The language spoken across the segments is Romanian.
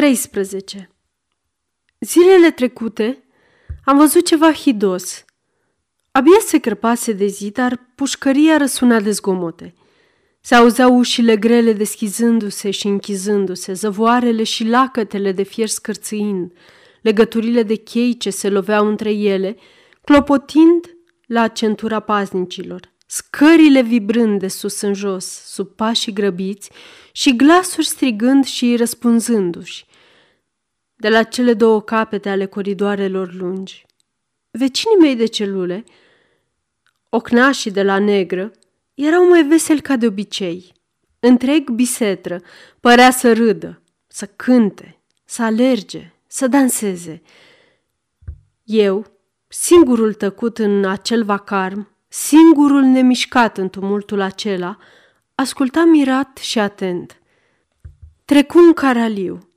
13. Zilele trecute am văzut ceva hidos. Abia se crăpase de zi, dar pușcăria răsuna de zgomote. Se auzeau ușile grele deschizându-se și închizându-se, zăvoarele și lacătele de fier scârțâind, legăturile de chei ce se loveau între ele, clopotind la centura paznicilor, scările vibrând de sus în jos, sub pașii grăbiți și glasuri strigând și răspunzându-și de la cele două capete ale coridoarelor lungi. Vecinii mei de celule, ocnașii de la negră, erau mai veseli ca de obicei. Întreg bisetră părea să râdă, să cânte, să alerge, să danseze. Eu, singurul tăcut în acel vacarm, singurul nemișcat în tumultul acela, ascultam mirat și atent. Trecu un caraliu.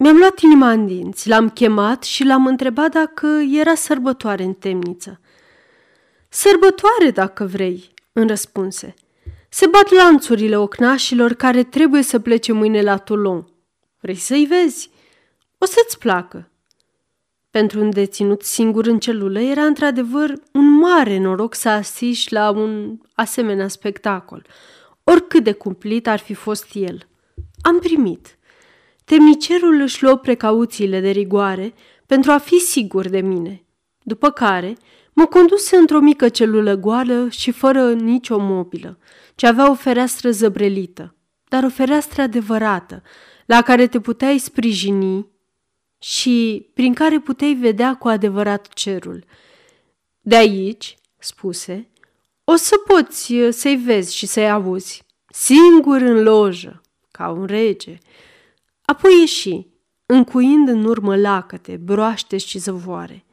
Mi-am luat inima în dinți, l-am chemat și l-am întrebat dacă era sărbătoare în temniță. Sărbătoare, dacă vrei, îmi răspunse. Se bat lanțurile ocnașilor care trebuie să plece mâine la Toulon. Vrei să-i vezi? O să-ți placă. Pentru un deținut singur în celulă era într-adevăr un mare noroc să asiști la un asemenea spectacol, oricât de cumplit ar fi fost el. Am primit. Temnicerul își luă precauțiile de rigoare pentru a fi sigur de mine, după care mă conduse într-o mică celulă goală și fără nicio mobilă, ce avea o fereastră zăbrelită, dar o fereastră adevărată, la care te puteai sprijini și prin care puteai vedea cu adevărat cerul. De aici, spuse, o să poți uh, să-i vezi și să-i auzi, singur în lojă, ca un rege. Apoi ieși, încuind în urmă lacăte, broaște și zăvoare.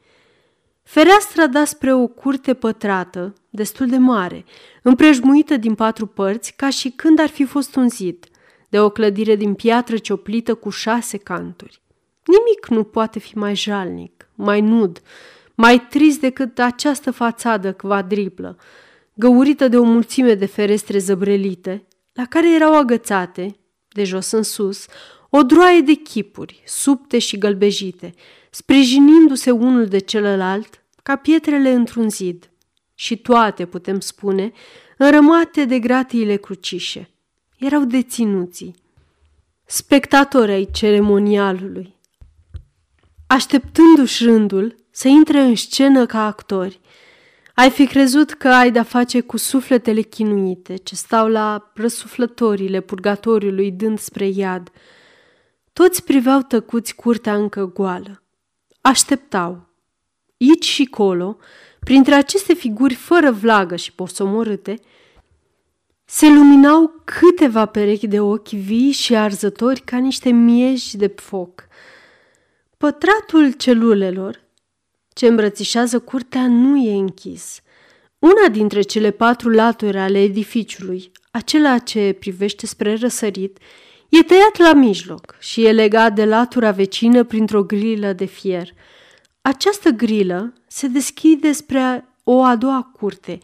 Fereastra da spre o curte pătrată, destul de mare, împrejmuită din patru părți, ca și când ar fi fost un zid, de o clădire din piatră cioplită cu șase canturi. Nimic nu poate fi mai jalnic, mai nud, mai trist decât această fațadă quadriplă, găurită de o mulțime de ferestre zăbrelite, la care erau agățate, de jos în sus, o droaie de chipuri, subte și gălbejite, sprijinindu-se unul de celălalt, ca pietrele într-un zid. Și toate, putem spune, înrămate de gratiile crucișe. Erau deținuții, spectatori ai ceremonialului, așteptându-și rândul să intre în scenă ca actori. Ai fi crezut că ai de-a face cu sufletele chinuite ce stau la răsuflătorile purgatoriului dând spre iad. Toți priveau tăcuți curtea încă goală. Așteptau. Aici și colo, printre aceste figuri fără vlagă și posomorâte, se luminau câteva perechi de ochi vii și arzători ca niște mieși de foc. Pătratul celulelor ce îmbrățișează curtea nu e închis. Una dintre cele patru laturi ale edificiului, acela ce privește spre răsărit, e tăiat la mijloc și e legat de latura vecină printr-o grilă de fier. Această grilă se deschide spre o a doua curte,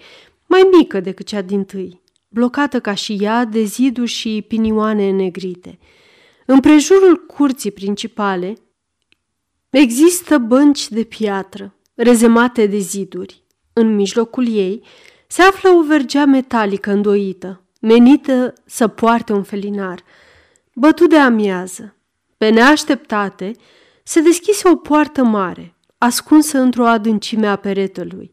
mai mică decât cea din tâi, blocată ca și ea de ziduri și pinioane negrite. În prejurul curții principale Există bănci de piatră, rezemate de ziduri. În mijlocul ei se află o vergea metalică îndoită, menită să poarte un felinar. Bătut de amiază, pe neașteptate, se deschise o poartă mare, ascunsă într-o adâncime a peretelui.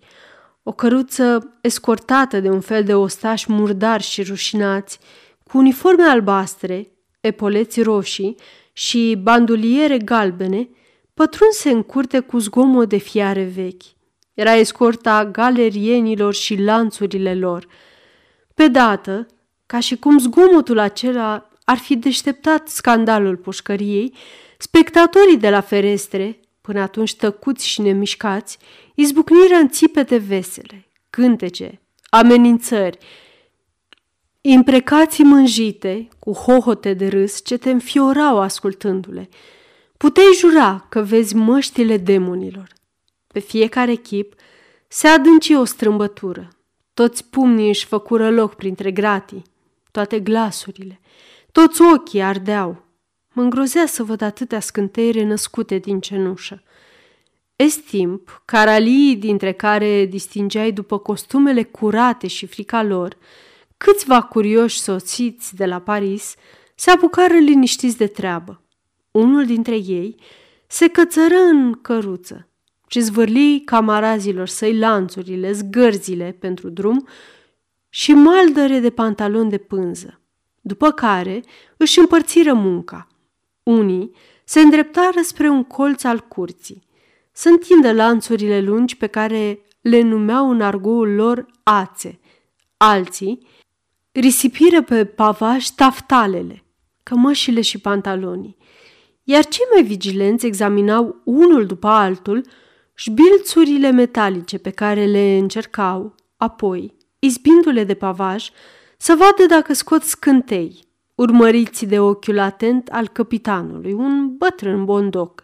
O căruță escortată de un fel de ostași murdari și rușinați, cu uniforme albastre, epoleți roșii și banduliere galbene, pătrunse în curte cu zgomot de fiare vechi. Era escorta galerienilor și lanțurile lor. Pe dată, ca și cum zgomotul acela ar fi deșteptat scandalul pușcăriei, spectatorii de la ferestre, până atunci tăcuți și nemișcați, izbucniră în țipete vesele, cântece, amenințări, imprecații mânjite, cu hohote de râs ce te înfiorau ascultându-le – Puteai jura că vezi măștile demonilor. Pe fiecare chip se adânci o strâmbătură. Toți pumnii își făcură loc printre gratii, toate glasurile, toți ochii ardeau. Mă îngrozea să văd atâtea scânteire născute din cenușă. Estimp, caralii dintre care distingeai după costumele curate și frica lor, câțiva curioși soțiți de la Paris se apucară liniștiți de treabă. Unul dintre ei se cățără în căruță și zvârli camarazilor săi lanțurile, zgărzile pentru drum și maldăre de pantaloni de pânză, după care își împărțiră munca. Unii se îndreptară spre un colț al curții, să întindă lanțurile lungi pe care le numeau în argoul lor ațe. Alții risipiră pe pavaj taftalele, cămășile și pantalonii, iar cei mai vigilenți examinau unul după altul șbilțurile metalice pe care le încercau, apoi, izbindu-le de pavaj, să vadă dacă scot scântei, urmăriți de ochiul atent al capitanului, un bătrân bondoc.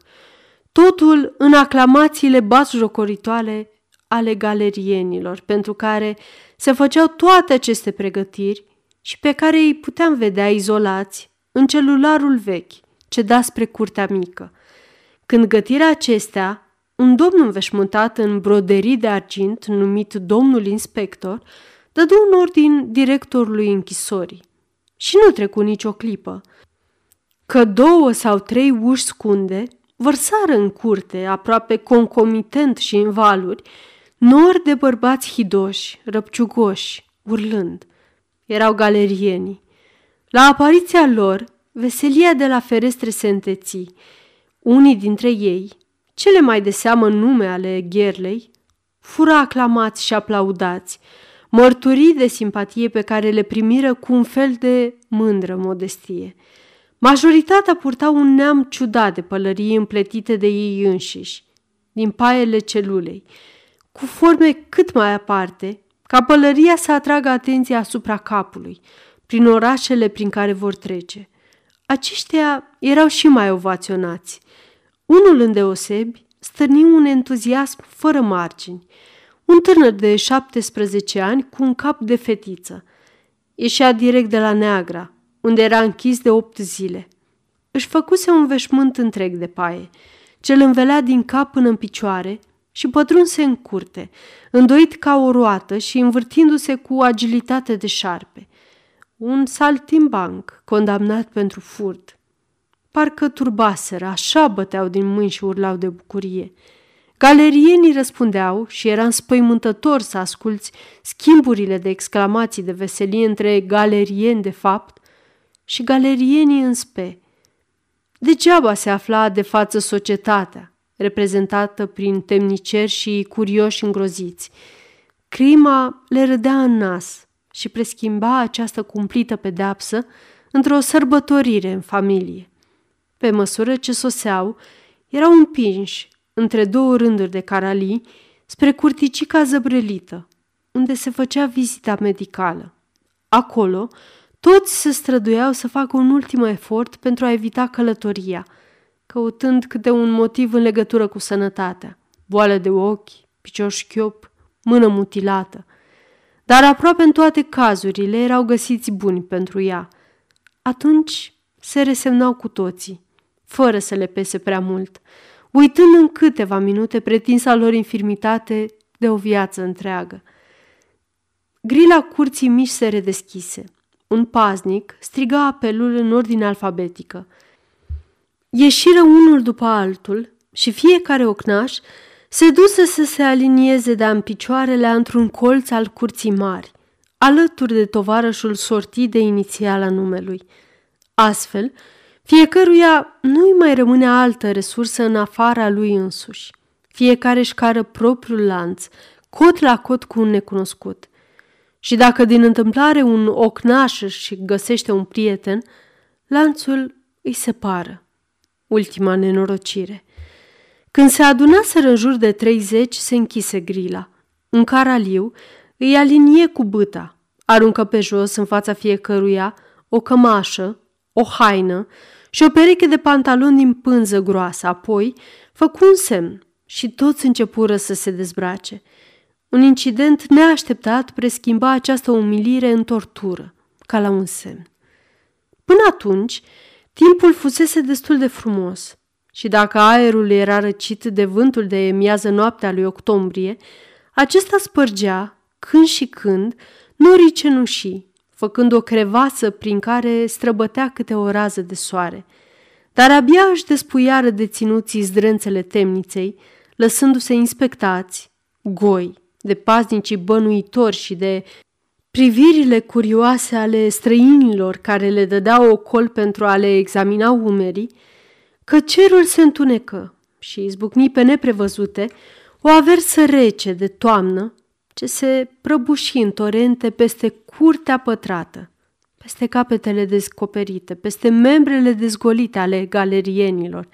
Totul în aclamațiile basjocoritoare ale galerienilor, pentru care se făceau toate aceste pregătiri și pe care îi puteam vedea izolați în celularul vechi ce da spre curtea mică. Când gătirea acestea, un domn înveșmântat în broderii de argint, numit domnul inspector, dădu un ordin directorului închisorii. Și nu trecu nicio clipă, că două sau trei uși scunde vărsară în curte, aproape concomitent și în valuri, nori de bărbați hidoși, răpciugoși, urlând. Erau galerienii. La apariția lor, veselia de la ferestre se înteții. Unii dintre ei, cele mai de seamă nume ale gherlei, fură aclamați și aplaudați, mărturii de simpatie pe care le primiră cu un fel de mândră modestie. Majoritatea purtau un neam ciudat de pălării împletite de ei înșiși, din paiele celulei, cu forme cât mai aparte, ca pălăria să atragă atenția asupra capului, prin orașele prin care vor trece. Aceștia erau și mai ovaționați. Unul îndeosebi stârni un entuziasm fără margini. Un tânăr de 17 ani cu un cap de fetiță. Ieșea direct de la Neagra, unde era închis de opt zile. Își făcuse un veșmânt întreg de paie, ce îl învelea din cap până în picioare și pătrunse în curte, îndoit ca o roată și învârtindu-se cu agilitate de șarpe. Un saltimbanc condamnat pentru furt. Parcă turbaseră, așa băteau din mâini și urlau de bucurie. Galerienii răspundeau și era înspăimântător să asculți schimburile de exclamații de veselie între galerieni de fapt și galerienii în spe. Degeaba se afla de față societatea, reprezentată prin temniceri și curioși îngroziți. Crima le râdea în nas și preschimba această cumplită pedeapsă într-o sărbătorire în familie. Pe măsură ce soseau, erau împinși între două rânduri de caralii spre curticica zăbrelită, unde se făcea vizita medicală. Acolo, toți se străduiau să facă un ultim efort pentru a evita călătoria, căutând câte un motiv în legătură cu sănătatea, boală de ochi, picior șchiop, mână mutilată. Dar aproape în toate cazurile erau găsiți buni pentru ea. Atunci se resemnau cu toții, fără să le pese prea mult, uitând în câteva minute pretinsa lor infirmitate de o viață întreagă. Grila curții mici se redeschise. Un paznic striga apelul în ordine alfabetică. Ieșiră unul după altul și fiecare ocnaș se duse să se alinieze de-a picioarele într-un colț al curții mari, alături de tovarășul sortit de inițiala numelui. Astfel, fiecăruia nu-i mai rămâne altă resursă în afara lui însuși. Fiecare își cară propriul lanț, cot la cot cu un necunoscut – și dacă din întâmplare un ocnaș și găsește un prieten, lanțul îi separă. Ultima nenorocire. Când se adunaseră în jur de treizeci, se închise grila. Un caraliu îi alinie cu băta, aruncă pe jos în fața fiecăruia o cămașă, o haină și o pereche de pantaloni din pânză groasă, apoi făcu un semn și toți începură să se dezbrace – un incident neașteptat preschimba această umilire în tortură, ca la un semn. Până atunci, Timpul fusese destul de frumos și dacă aerul era răcit de vântul de miază noaptea lui octombrie, acesta spărgea, când și când, norii cenușii, făcând o crevasă prin care străbătea câte o rază de soare. Dar abia își despuiară deținuții zdrențele temniței, lăsându-se inspectați, goi, de paznicii bănuitori și de privirile curioase ale străinilor care le dădeau o col pentru a le examina umerii, că cerul se întunecă și izbucni pe neprevăzute o aversă rece de toamnă ce se prăbuși în torente peste curtea pătrată, peste capetele descoperite, peste membrele dezgolite ale galerienilor,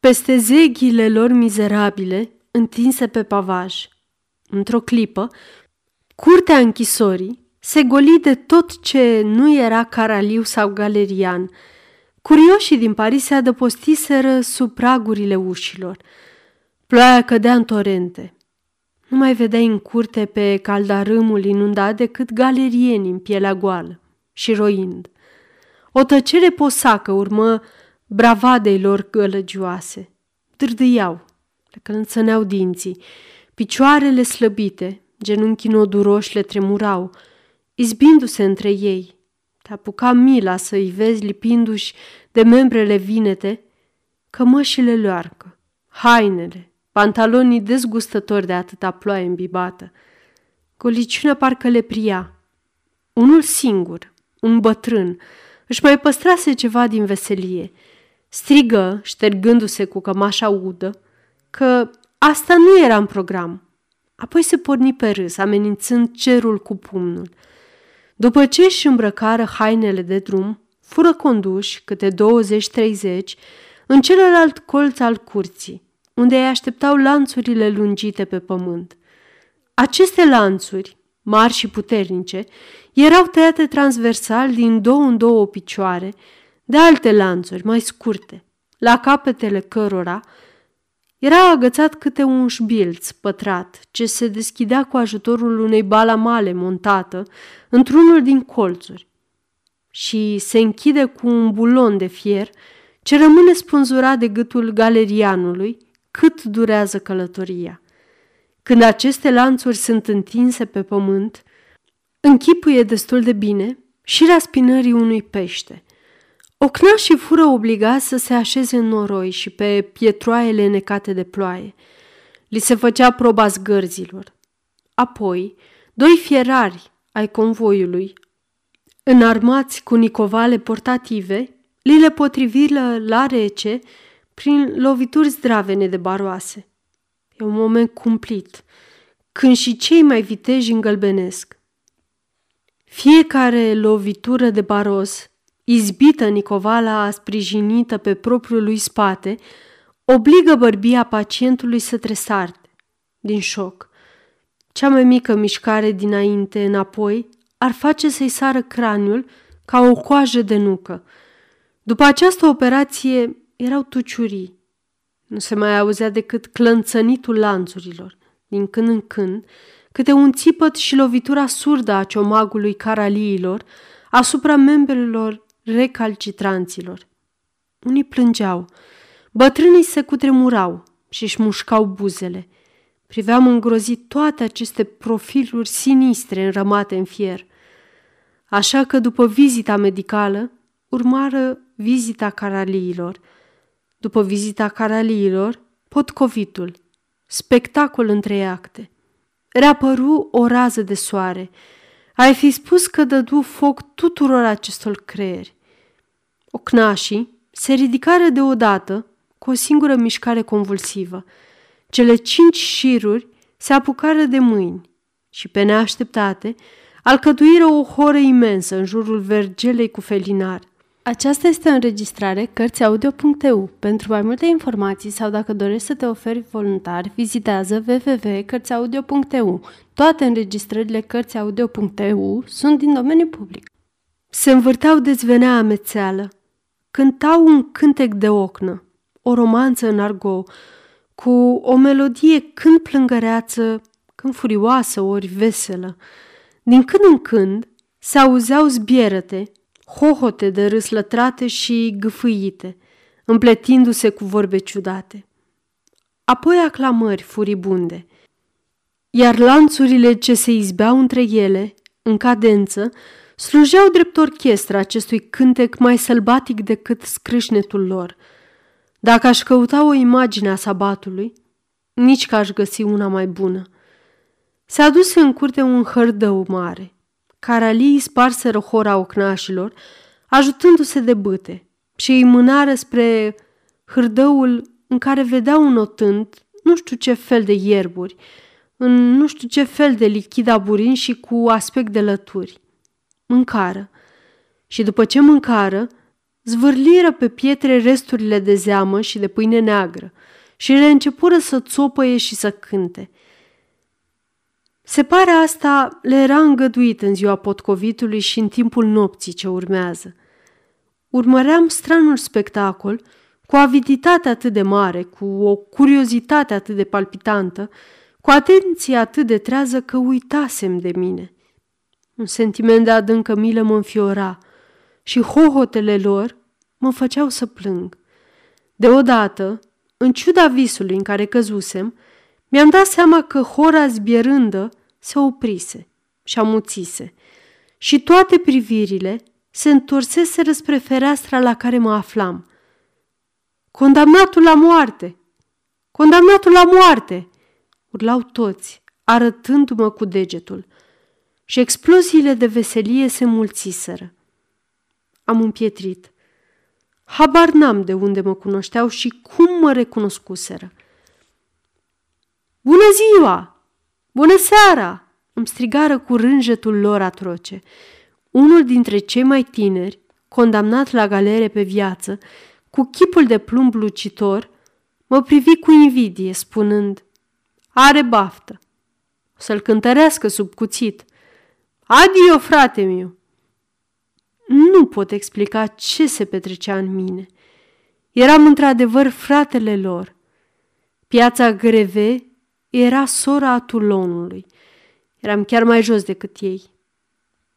peste zeghile lor mizerabile întinse pe pavaj. Într-o clipă, curtea închisorii se goli de tot ce nu era caraliu sau galerian. Curioșii din Paris se adăpostiseră sub pragurile ușilor. Ploaia cădea în torente. Nu mai vedeai în curte pe caldarâmul inundat decât galerieni în pielea goală și roind. O tăcere posacă urmă bravadei lor gălăgioase. Dârdâiau, le călățăneau dinții, picioarele slăbite, genunchii noduroși le tremurau, izbindu-se între ei. Te apuca mila să-i vezi lipindu-și de membrele vinete, cămășile leoarcă, hainele, pantalonii dezgustători de atâta ploaie îmbibată. Goliciunea parcă le pria. Unul singur, un bătrân, își mai păstrase ceva din veselie. Strigă, ștergându-se cu cămașa udă, că asta nu era în program. Apoi se porni pe râs, amenințând cerul cu pumnul. După ce își îmbrăcară hainele de drum, fură conduși câte 20-30 în celălalt colț al curții, unde îi așteptau lanțurile lungite pe pământ. Aceste lanțuri, mari și puternice, erau tăiate transversal din două în două picioare de alte lanțuri mai scurte, la capetele cărora era agățat câte un șbilț pătrat ce se deschidea cu ajutorul unei balamale montată într-unul din colțuri și se închide cu un bulon de fier ce rămâne spânzurat de gâtul galerianului cât durează călătoria. Când aceste lanțuri sunt întinse pe pământ, închipuie destul de bine și raspinării unui pește. Ocnașii fură obligați să se așeze în noroi și pe pietroaiele necate de ploaie. Li se făcea proba zgârzilor. Apoi, doi fierari ai convoiului, înarmați cu nicovale portative, li le potriviră la rece prin lovituri zdravene de baroase. E un moment cumplit, când și cei mai viteji îngălbenesc. Fiecare lovitură de baros, izbită Nicovala sprijinită pe propriul lui spate, obligă bărbia pacientului să tresarte, din șoc. Cea mai mică mișcare dinainte înapoi ar face să-i sară craniul ca o coajă de nucă. După această operație, erau tuciurii. Nu se mai auzea decât clănțănitul lanțurilor. Din când în când, câte un țipăt și lovitura surdă a ciomagului caraliilor asupra membrelor recalcitranților. Unii plângeau, bătrânii se cutremurau și își mușcau buzele. Priveam îngrozit toate aceste profiluri sinistre înrămate în fier. Așa că după vizita medicală urmară vizita caraliilor – după vizita caraliilor, potcovitul, spectacol între acte. Reapăru o rază de soare. Ai fi spus că dădu foc tuturor acestor creieri. Ocnașii se ridicară deodată cu o singură mișcare convulsivă. Cele cinci șiruri se apucară de mâini și, pe neașteptate, alcătuiră o horă imensă în jurul vergelei cu felinar – aceasta este o înregistrare Cărțiaudio.eu. Pentru mai multe informații sau dacă dorești să te oferi voluntar, vizitează www.cărțiaudio.eu. Toate înregistrările Cărțiaudio.eu sunt din domeniu public. Se învârteau de zvenea amețeală. Cântau un cântec de ocnă, o romanță în argo, cu o melodie când plângăreață, când furioasă, ori veselă. Din când în când se auzeau zbierăte hohote de râs lătrate și gâfâite, împletindu-se cu vorbe ciudate. Apoi aclamări furibunde, iar lanțurile ce se izbeau între ele, în cadență, slujeau drept orchestră acestui cântec mai sălbatic decât scrâșnetul lor. Dacă aș căuta o imagine a sabatului, nici că aș găsi una mai bună. Se aduse în curte un hărdău mare. Caralii sparseră hora ocnașilor, ajutându-se de bâte, și îi mânară spre hârdăul în care vedeau notând nu știu ce fel de ierburi, în nu știu ce fel de lichid aburin și cu aspect de lături. Mâncară. Și după ce mâncară, zvârliră pe pietre resturile de zeamă și de pâine neagră și reîncepură să țopăie și să cânte. Se pare asta le era îngăduit în ziua potcovitului și în timpul nopții ce urmează. Urmăream stranul spectacol cu aviditate atât de mare, cu o curiozitate atât de palpitantă, cu atenție atât de trează că uitasem de mine. Un sentiment de adâncă milă mă înfiora și hohotele lor mă făceau să plâng. Deodată, în ciuda visului în care căzusem, mi-am dat seama că hora zbierândă se oprise și amuțise și toate privirile se întorseseră spre fereastra la care mă aflam. Condamnatul la moarte! Condamnatul la moarte! Urlau toți, arătându-mă cu degetul. Și exploziile de veselie se mulțiseră. Am împietrit. Habar n-am de unde mă cunoșteau și cum mă recunoscuseră. Bună ziua! Bună seara! Îmi strigară cu rânjetul lor atroce. Unul dintre cei mai tineri, condamnat la galere pe viață, cu chipul de plumb lucitor, mă privi cu invidie, spunând Are baftă! O să-l cântărească sub cuțit. Adio, frate meu! Nu pot explica ce se petrecea în mine. Eram într-adevăr fratele lor. Piața Greve era sora a Tulonului. Eram chiar mai jos decât ei.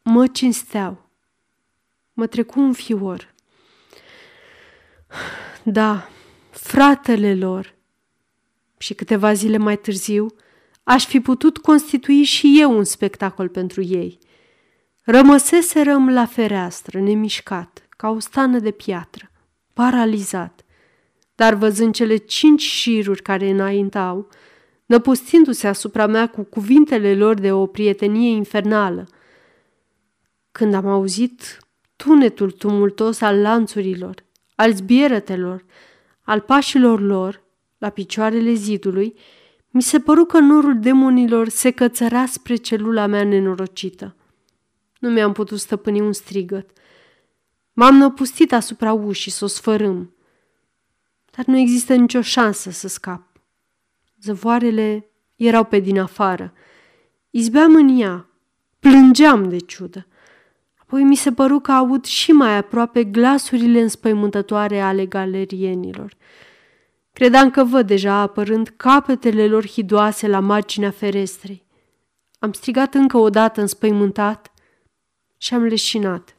Mă cinsteau. Mă trecu un fior. Da, fratele lor. Și câteva zile mai târziu, aș fi putut constitui și eu un spectacol pentru ei. Rămăseserăm la fereastră, nemișcat, ca o stană de piatră, paralizat. Dar văzând cele cinci șiruri care înaintau, năpustindu-se asupra mea cu cuvintele lor de o prietenie infernală, când am auzit tunetul tumultos al lanțurilor, al zbierătelor, al pașilor lor la picioarele zidului, mi se păru că norul demonilor se cățăra spre celula mea nenorocită. Nu mi-am putut stăpâni un strigăt. M-am năpustit asupra ușii să o sfărâm. Dar nu există nicio șansă să scap. Zăvoarele erau pe din afară. Izbeam în ea. Plângeam de ciudă. Apoi mi se păru că aud și mai aproape glasurile înspăimântătoare ale galerienilor. Credeam că văd deja apărând capetele lor hidoase la marginea ferestrei. Am strigat încă o dată înspăimântat și am leșinat.